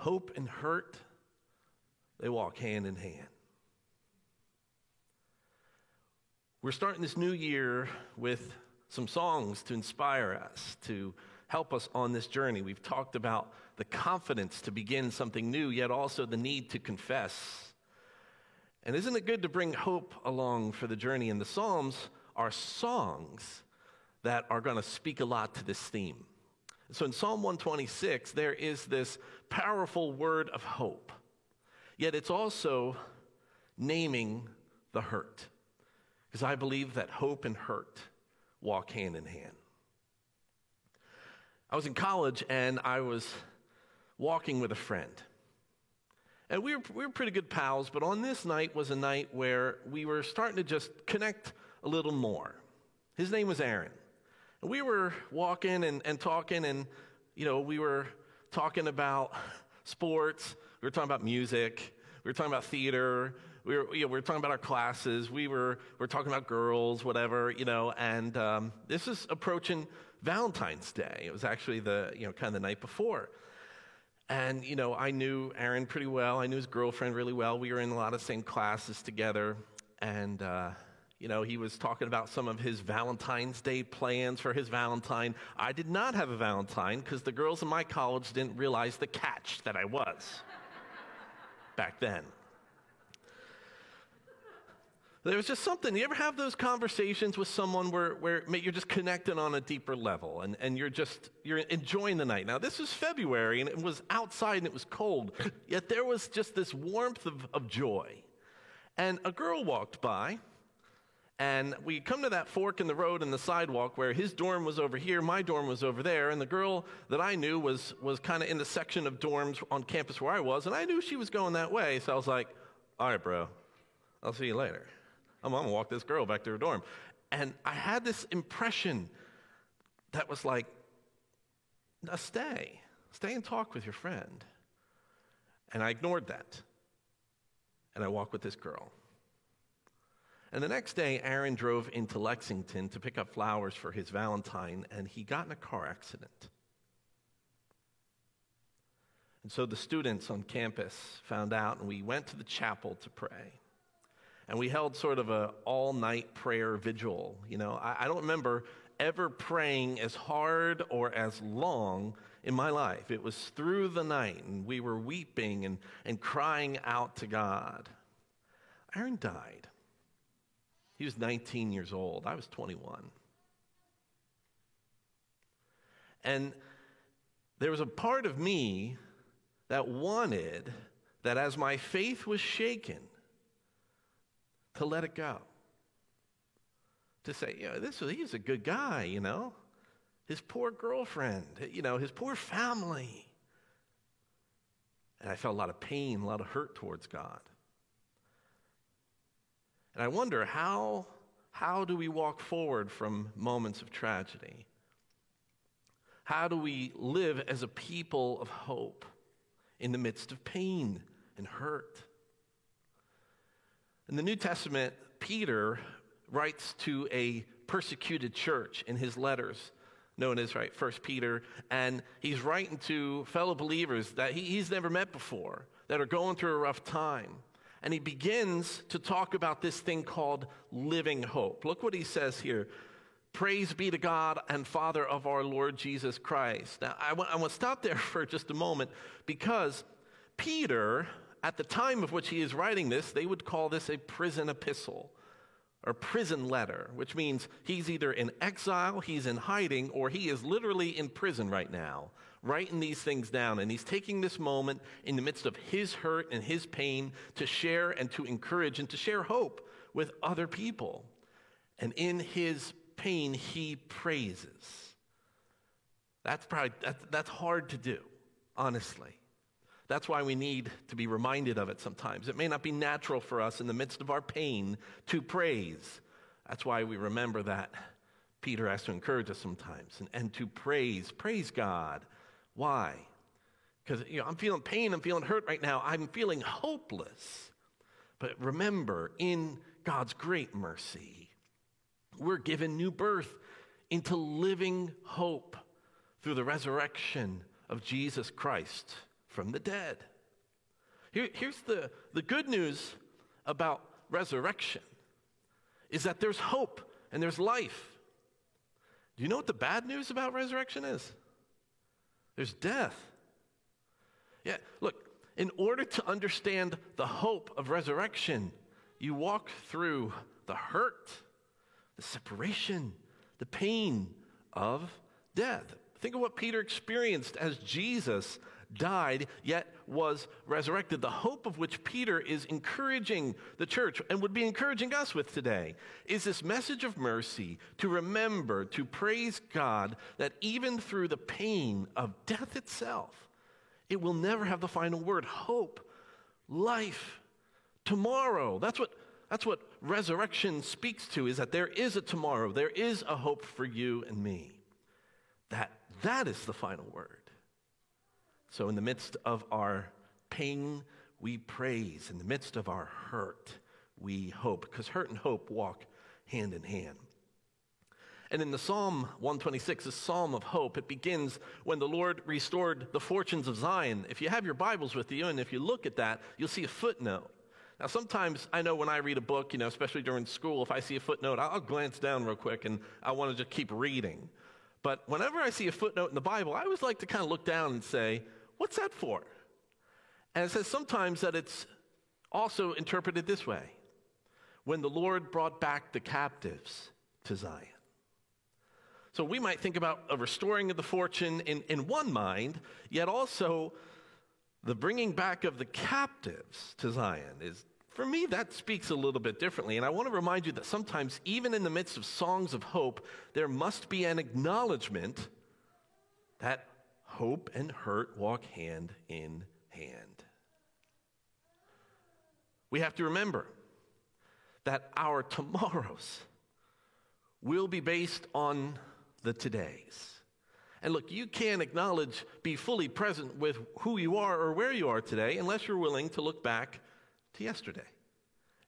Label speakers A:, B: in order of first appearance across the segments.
A: Hope and hurt, they walk hand in hand. We're starting this new year with some songs to inspire us, to help us on this journey. We've talked about the confidence to begin something new, yet also the need to confess. And isn't it good to bring hope along for the journey? And the Psalms are songs that are going to speak a lot to this theme. So in Psalm 126, there is this powerful word of hope, yet it's also naming the hurt. Because I believe that hope and hurt walk hand in hand. I was in college and I was walking with a friend. And we were, we were pretty good pals, but on this night was a night where we were starting to just connect a little more. His name was Aaron. We were walking and, and talking, and, you know, we were talking about sports, we were talking about music, we were talking about theater, we were, you know, we were talking about our classes, we were, we were talking about girls, whatever, you know, and um, this is approaching Valentine's Day. It was actually the, you know, kind of the night before. And, you know, I knew Aaron pretty well. I knew his girlfriend really well. We were in a lot of same classes together. And, uh, you know, he was talking about some of his Valentine's Day plans for his Valentine. I did not have a Valentine because the girls in my college didn't realize the catch that I was back then. There was just something. You ever have those conversations with someone where, where you're just connecting on a deeper level and, and you're just you're enjoying the night? Now, this was February and it was outside and it was cold, yet there was just this warmth of, of joy. And a girl walked by, and we come to that fork in the road and the sidewalk where his dorm was over here, my dorm was over there, and the girl that I knew was, was kind of in the section of dorms on campus where I was, and I knew she was going that way, so I was like, all right, bro, I'll see you later. I'm, I'm gonna walk this girl back to her dorm. And I had this impression that was like, now stay, stay and talk with your friend. And I ignored that. And I walked with this girl. And the next day, Aaron drove into Lexington to pick up flowers for his Valentine, and he got in a car accident. And so the students on campus found out, and we went to the chapel to pray and we held sort of a all-night prayer vigil. You know, I, I don't remember ever praying as hard or as long in my life. It was through the night, and we were weeping and, and crying out to God. Aaron died. He was 19 years old. I was 21. And there was a part of me that wanted that as my faith was shaken, to let it go. To say, you know, this he's a good guy, you know. His poor girlfriend, you know, his poor family. And I felt a lot of pain, a lot of hurt towards God. And I wonder how, how do we walk forward from moments of tragedy? How do we live as a people of hope in the midst of pain and hurt? In the New Testament, Peter writes to a persecuted church in his letters known as right first peter and he's writing to fellow believers that he, he's never met before that are going through a rough time and he begins to talk about this thing called living hope. Look what he says here. Praise be to god and father of our lord jesus christ. Now i want, I want to stop there for just a moment because peter at the time of which he is writing this, they would call this a prison epistle or prison letter, which means he's either in exile, he's in hiding, or he is literally in prison right now, writing these things down. And he's taking this moment in the midst of his hurt and his pain to share and to encourage and to share hope with other people. And in his pain, he praises. That's probably, that's, that's hard to do, honestly. That's why we need to be reminded of it sometimes. It may not be natural for us in the midst of our pain to praise. That's why we remember that Peter has to encourage us sometimes and, and to praise. Praise God. Why? Because you know, I'm feeling pain, I'm feeling hurt right now, I'm feeling hopeless. But remember, in God's great mercy, we're given new birth into living hope through the resurrection of Jesus Christ from the dead. Here, here's the, the good news about resurrection is that there's hope and there's life. Do you know what the bad news about resurrection is? There's death. Yeah, look, in order to understand the hope of resurrection, you walk through the hurt, the separation, the pain of death. Think of what Peter experienced as Jesus died, yet was resurrected. The hope of which Peter is encouraging the church and would be encouraging us with today is this message of mercy to remember, to praise God that even through the pain of death itself, it will never have the final word. Hope, life, tomorrow. That's what, that's what resurrection speaks to, is that there is a tomorrow, there is a hope for you and me. That, that is the final word. So, in the midst of our pain, we praise. In the midst of our hurt, we hope, because hurt and hope walk hand in hand. And in the Psalm 126, the Psalm of Hope, it begins when the Lord restored the fortunes of Zion. If you have your Bibles with you, and if you look at that, you'll see a footnote. Now, sometimes I know when I read a book, you know, especially during school, if I see a footnote, I'll glance down real quick and I want to just keep reading. But whenever I see a footnote in the Bible, I always like to kind of look down and say, What's that for? And it says sometimes that it's also interpreted this way when the Lord brought back the captives to Zion. So we might think about a restoring of the fortune in, in one mind, yet also the bringing back of the captives to Zion is, for me, that speaks a little bit differently. And I want to remind you that sometimes, even in the midst of songs of hope, there must be an acknowledgement that Hope and hurt walk hand in hand. We have to remember that our tomorrows will be based on the todays. And look, you can't acknowledge, be fully present with who you are or where you are today unless you're willing to look back to yesterday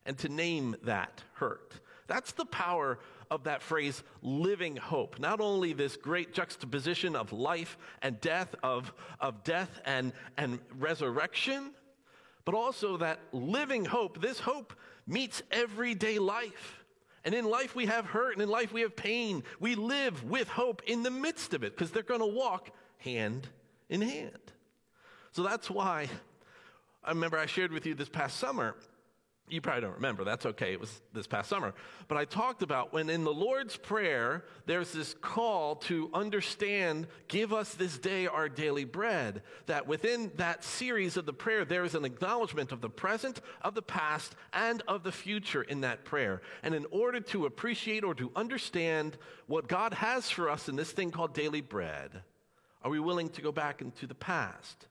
A: and to name that hurt. That's the power of that phrase, living hope. Not only this great juxtaposition of life and death, of, of death and, and resurrection, but also that living hope. This hope meets everyday life. And in life we have hurt, and in life we have pain. We live with hope in the midst of it because they're going to walk hand in hand. So that's why I remember I shared with you this past summer you probably don't remember. That's okay. It was this past summer. But I talked about when in the Lord's Prayer, there's this call to understand, give us this day our daily bread. That within that series of the prayer, there is an acknowledgement of the present, of the past, and of the future in that prayer. And in order to appreciate or to understand what God has for us in this thing called daily bread, are we willing to go back into the past?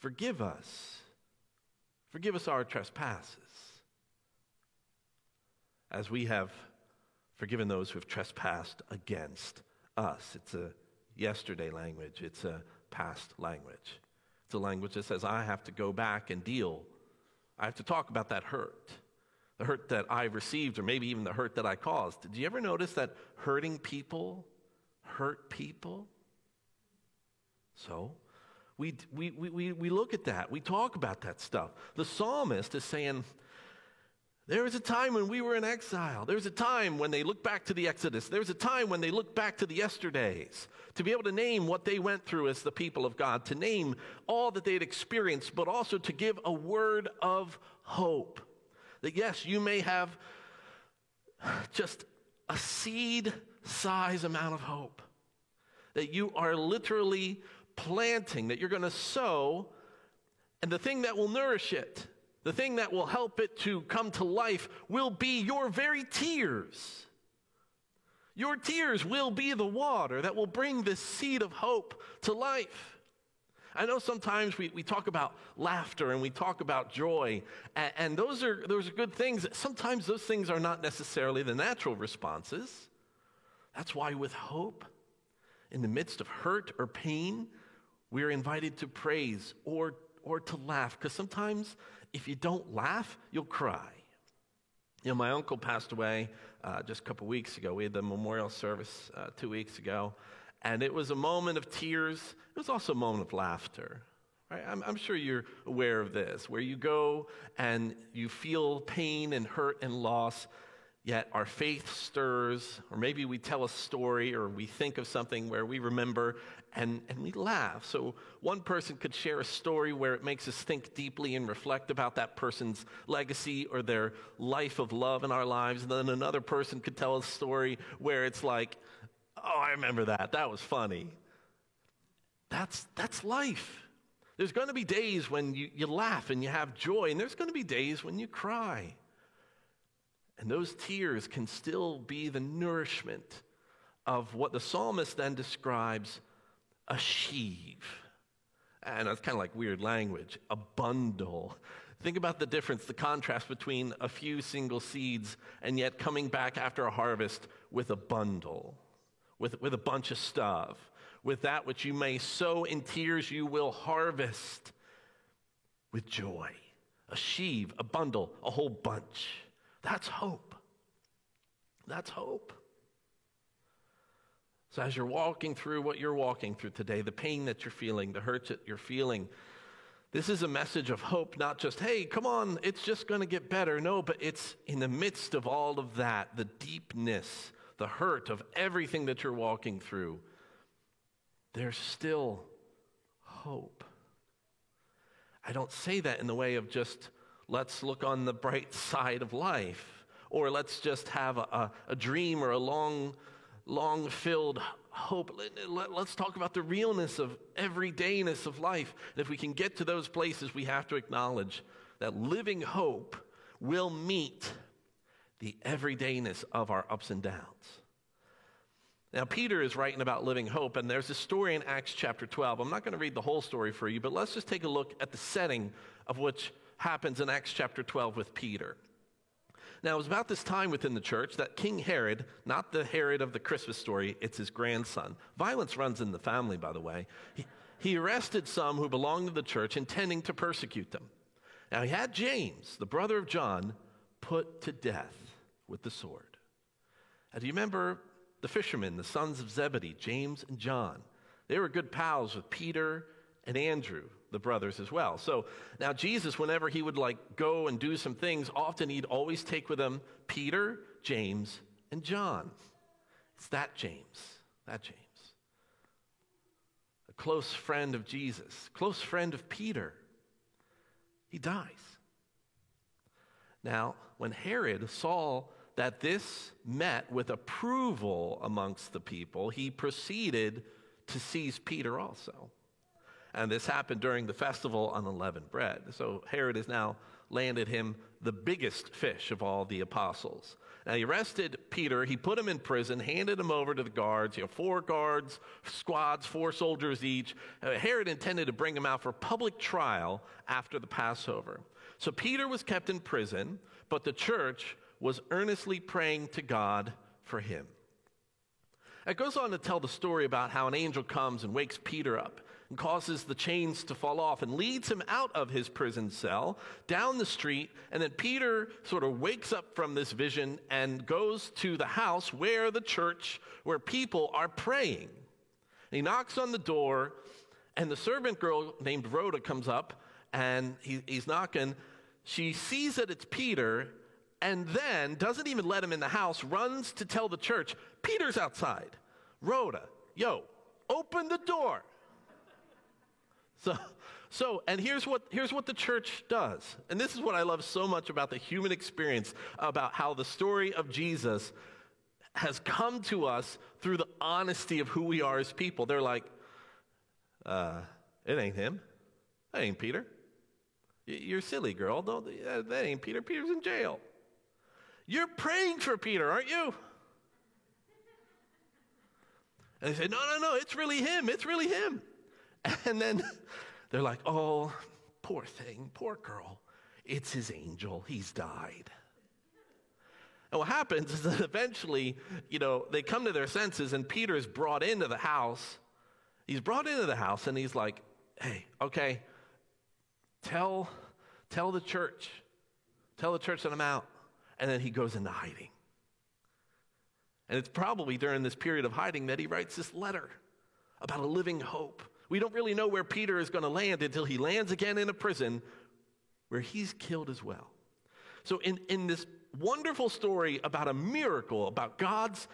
A: Forgive us Forgive us our trespasses, as we have forgiven those who have trespassed against us. It's a yesterday language, it's a past language. It's a language that says, I have to go back and deal. I have to talk about that hurt, the hurt that I received, or maybe even the hurt that I caused. Did you ever notice that hurting people hurt people? So, we, we, we, we look at that. We talk about that stuff. The psalmist is saying, there was a time when we were in exile. There was a time when they look back to the Exodus. There was a time when they look back to the yesterdays to be able to name what they went through as the people of God, to name all that they'd experienced, but also to give a word of hope. That yes, you may have just a seed size amount of hope. That you are literally planting that you're going to sow, and the thing that will nourish it, the thing that will help it to come to life, will be your very tears. Your tears will be the water that will bring this seed of hope to life. I know sometimes we, we talk about laughter and we talk about joy, and, and those, are, those are good things. Sometimes those things are not necessarily the natural responses. That's why, with hope, in the midst of hurt or pain, we are invited to praise or, or to laugh, because sometimes if you don't laugh, you'll cry. You know, my uncle passed away uh, just a couple weeks ago. We had the memorial service uh, two weeks ago, and it was a moment of tears. It was also a moment of laughter. Right? I'm, I'm sure you're aware of this, where you go and you feel pain and hurt and loss, yet our faith stirs, or maybe we tell a story or we think of something where we remember and, and we laugh. So, one person could share a story where it makes us think deeply and reflect about that person's legacy or their life of love in our lives. And then another person could tell a story where it's like, oh, I remember that. That was funny. That's, that's life. There's going to be days when you, you laugh and you have joy, and there's going to be days when you cry. And those tears can still be the nourishment of what the psalmist then describes a sheaf. And that's kind of like weird language, a bundle. Think about the difference, the contrast between a few single seeds and yet coming back after a harvest with a bundle, with, with a bunch of stuff with that which you may sow in tears, you will harvest with joy. A sheave, a bundle, a whole bunch. That's hope. That's hope. So, as you're walking through what you're walking through today, the pain that you're feeling, the hurt that you're feeling, this is a message of hope, not just, hey, come on, it's just going to get better. No, but it's in the midst of all of that, the deepness, the hurt of everything that you're walking through there's still hope. I don't say that in the way of just let's look on the bright side of life or let's just have a, a, a dream or a long, long filled hope. Let, us talk about the realness of everydayness of life. And if we can get to those places, we have to acknowledge that living hope will meet the everydayness of our ups and downs. Now, Peter is writing about living hope, and there's a story in Acts chapter 12. I'm not going to read the whole story for you, but let's just take a look at the setting of which happens in Acts chapter 12 with Peter. Now, it was about this time within the church that King Herod, not the Herod of the Christmas story, it's his grandson. Violence runs in the family, by the way. He, he arrested some who belonged to the church, intending to persecute them. Now, he had James, the brother of John, put to death with the sword. Now, do you remember the fishermen, the sons of Zebedee, James and John. They were good pals with Peter and Andrew, the brothers as well. So now Jesus, whenever he would like go and do some things, often he'd always take with him Peter, James, and John. It's that James, that James. A close friend of Jesus, close friend of Peter. He dies. Now, when Herod saw that this met with approval amongst the people, he proceeded to seize Peter also. And this happened during the festival on unleavened bread. So Herod has now landed him the biggest fish of all the apostles. Now he arrested Peter, he put him in prison, handed him over to the guards, you know, four guards, squads, four soldiers each. Uh, Herod intended to bring him out for public trial after the Passover. So Peter was kept in prison, but the church was earnestly praying to God for him. It goes on to tell the story about how an angel comes and wakes Peter up and causes the chains to fall off and leads him out of his prison cell down the street. And then Peter sort of wakes up from this vision and goes to the house where the church, where people are praying. And he knocks on the door, and the servant girl named Rhoda comes up and he, he's knocking. She sees that it's Peter and then doesn't even let him in the house, runs to tell the church, Peter's outside. Rhoda, yo, open the door. So, so, and here's what, here's what the church does. And this is what I love so much about the human experience, about how the story of Jesus has come to us through the honesty of who we are as people. They're like, uh, it ain't him. That ain't Peter. You're silly, girl. Don't, that ain't Peter. Peter's in jail. You're praying for Peter, aren't you? And they say, No, no, no, it's really him. It's really him. And then they're like, Oh, poor thing, poor girl. It's his angel. He's died. And what happens is that eventually, you know, they come to their senses and Peter is brought into the house. He's brought into the house and he's like, Hey, okay, tell, tell the church, tell the church that I'm out and then he goes into hiding. And it's probably during this period of hiding that he writes this letter about a living hope We don't really know where Peter is going to land until he lands again in a prison where he's killed as well. So, in, in this wonderful story about a miracle, about God's,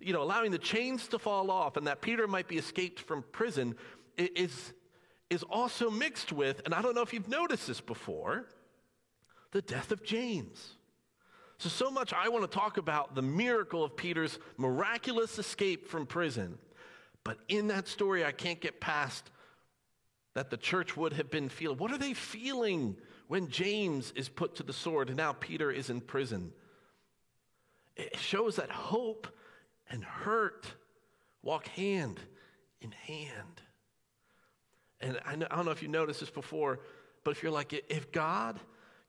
A: you know, allowing the chains to fall off and that Peter might be escaped from prison, is, is also mixed with, and I don't know if you've noticed this before, the death of James. So, so much I want to talk about the miracle of Peter's miraculous escape from prison. But in that story, I can't get past that the church would have been feeling. What are they feeling when James is put to the sword and now Peter is in prison? It shows that hope and hurt walk hand in hand. And I, don't know if you noticed this before, but if you're like, if God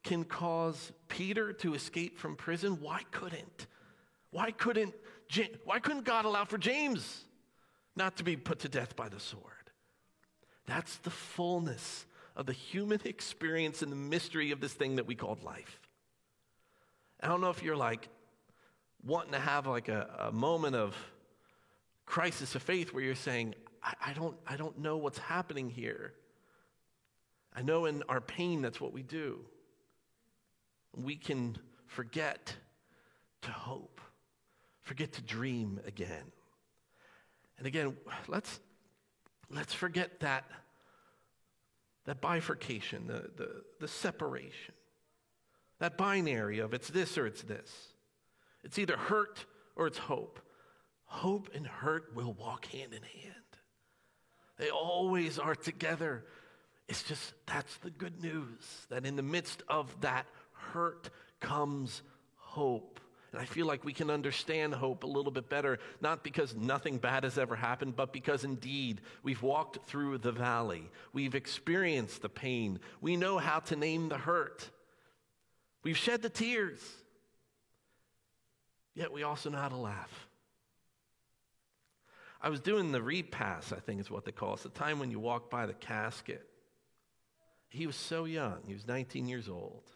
A: can cause Peter to escape from prison, why couldn't? Why couldn't, why couldn't God allow for James not to be put to death by the sword? That's the fullness of the human experience and the mystery of this thing that we called life. I don't know if you're like wanting to have like a, a moment of crisis of faith where you're saying, I, I, don't, I don't know what's happening here. I know in our pain that's what we do we can forget to hope, forget to dream again. And again, let's, let's forget that, that bifurcation, the, the, the separation, that binary of it's this or it's this. It's either hurt or it's hope. Hope and hurt will walk hand in hand. They always are together. It's just that's the good news that in the midst of that hurt comes hope. And I feel like we can understand hope a little bit better, not because nothing bad has ever happened, but because indeed we've walked through the valley. We've experienced the pain. We know how to name the hurt. We've shed the tears. Yet we also know how to laugh. I was doing the repass, I think is what they call it. It's the time when you walk by the casket. He was so young, he was 19 years old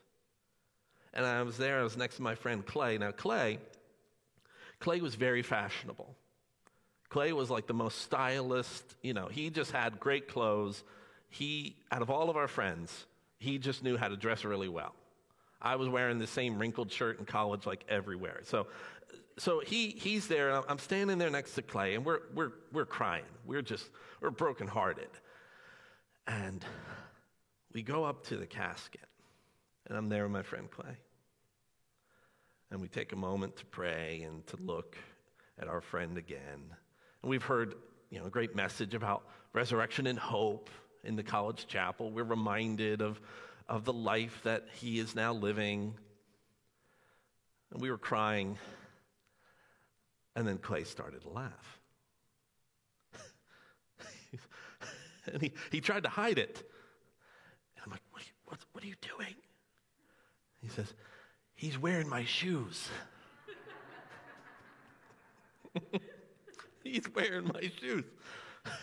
A: and I was there. I was next to my friend Clay. Now, Clay, Clay was very fashionable. Clay was like the most stylist. You know, he just had great clothes. He, out of all of our friends, he just knew how to dress really well. I was wearing the same wrinkled shirt in college, like everywhere. So, so he, he's there. I'm standing there next to Clay, and we're, we're, we're crying. We're just, we're brokenhearted. And we go up to the casket, and I'm there with my friend Clay and we take a moment to pray and to look at our friend again. And we've heard, you know, a great message about resurrection and hope in the college chapel. We're reminded of, of the life that he is now living. And we were crying. And then Clay started to laugh. and he, he tried to hide it. And I'm like, what are you, what, what are you doing? He says, He's wearing my shoes. He's wearing my shoes.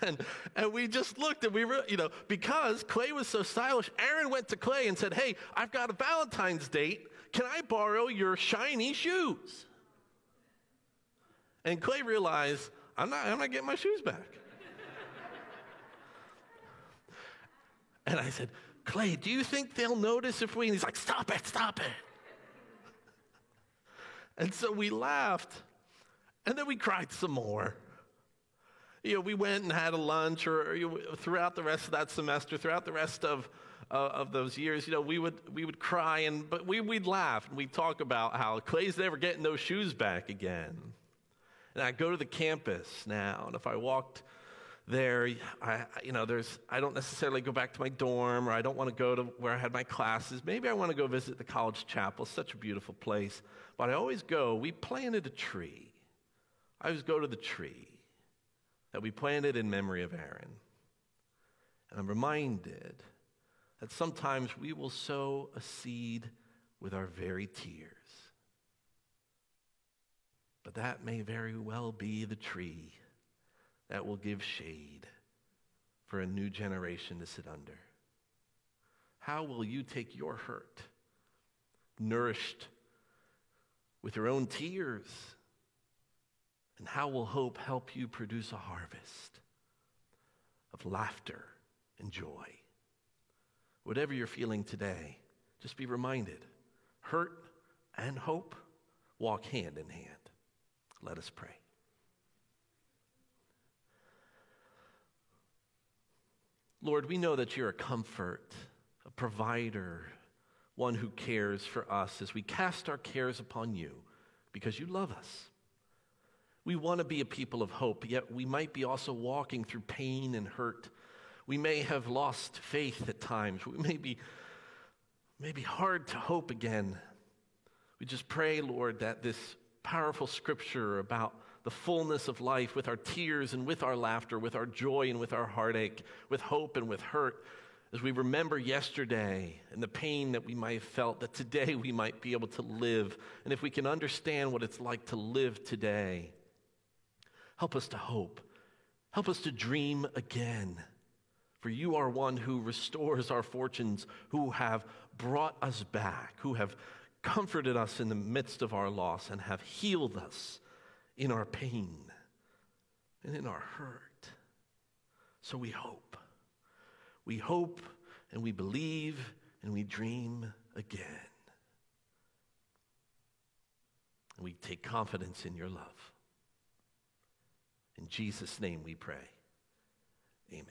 A: And, and we just looked and we were, you know, because Clay was so stylish, Aaron went to Clay and said, Hey, I've got a Valentine's date. Can I borrow your shiny shoes? And Clay realized, I'm not, I'm not getting my shoes back. and I said, Clay, do you think they'll notice if we? And he's like, Stop it, stop it. And so we laughed. And then we cried some more. You know, we went and had a lunch, or you know, throughout the rest of that semester, throughout the rest of, uh, of those years, you know, we would, we would cry, and, but we, we'd laugh, and we'd talk about how Clay's never getting those shoes back again. And I go to the campus now, and if I walked there, I, you know, there's, I don't necessarily go back to my dorm, or I don't want to go to where I had my classes. Maybe I want to go visit the college chapel. Such a beautiful place. But I always go, we planted a tree. I always go to the tree that we planted in memory of Aaron. And I'm reminded that sometimes we will sow a seed with our very tears. But that may very well be the tree that will give shade for a new generation to sit under. How will you take your hurt, nourished with your own tears? And how will hope help you produce a harvest of laughter and joy. Whatever you're feeling today, just be reminded hurt and hope walk hand in hand. Let us pray. Lord, we know that you're a comfort, a provider, one who cares for us as we cast our cares upon you because you love us. We want to be a people of hope, yet we might be also walking through pain and hurt. We may have lost faith at times. We may be, may be hard to hope again. We just pray, Lord, that this powerful scripture about the fullness of life with our tears and with our laughter, with our joy and with our heartache, with hope and with hurt, as we remember yesterday and the pain that we might have felt, that today we might be able to live. And if we can understand what it's like to live today, help us to hope. Help us to dream again. For you are one who restores our fortunes, who have brought us back, who have comforted us in the midst of our loss, and have healed us in our pain and in our hurt. So we hope. We hope and we believe and we dream again. We take confidence in your love. In Jesus' name we pray. Amen.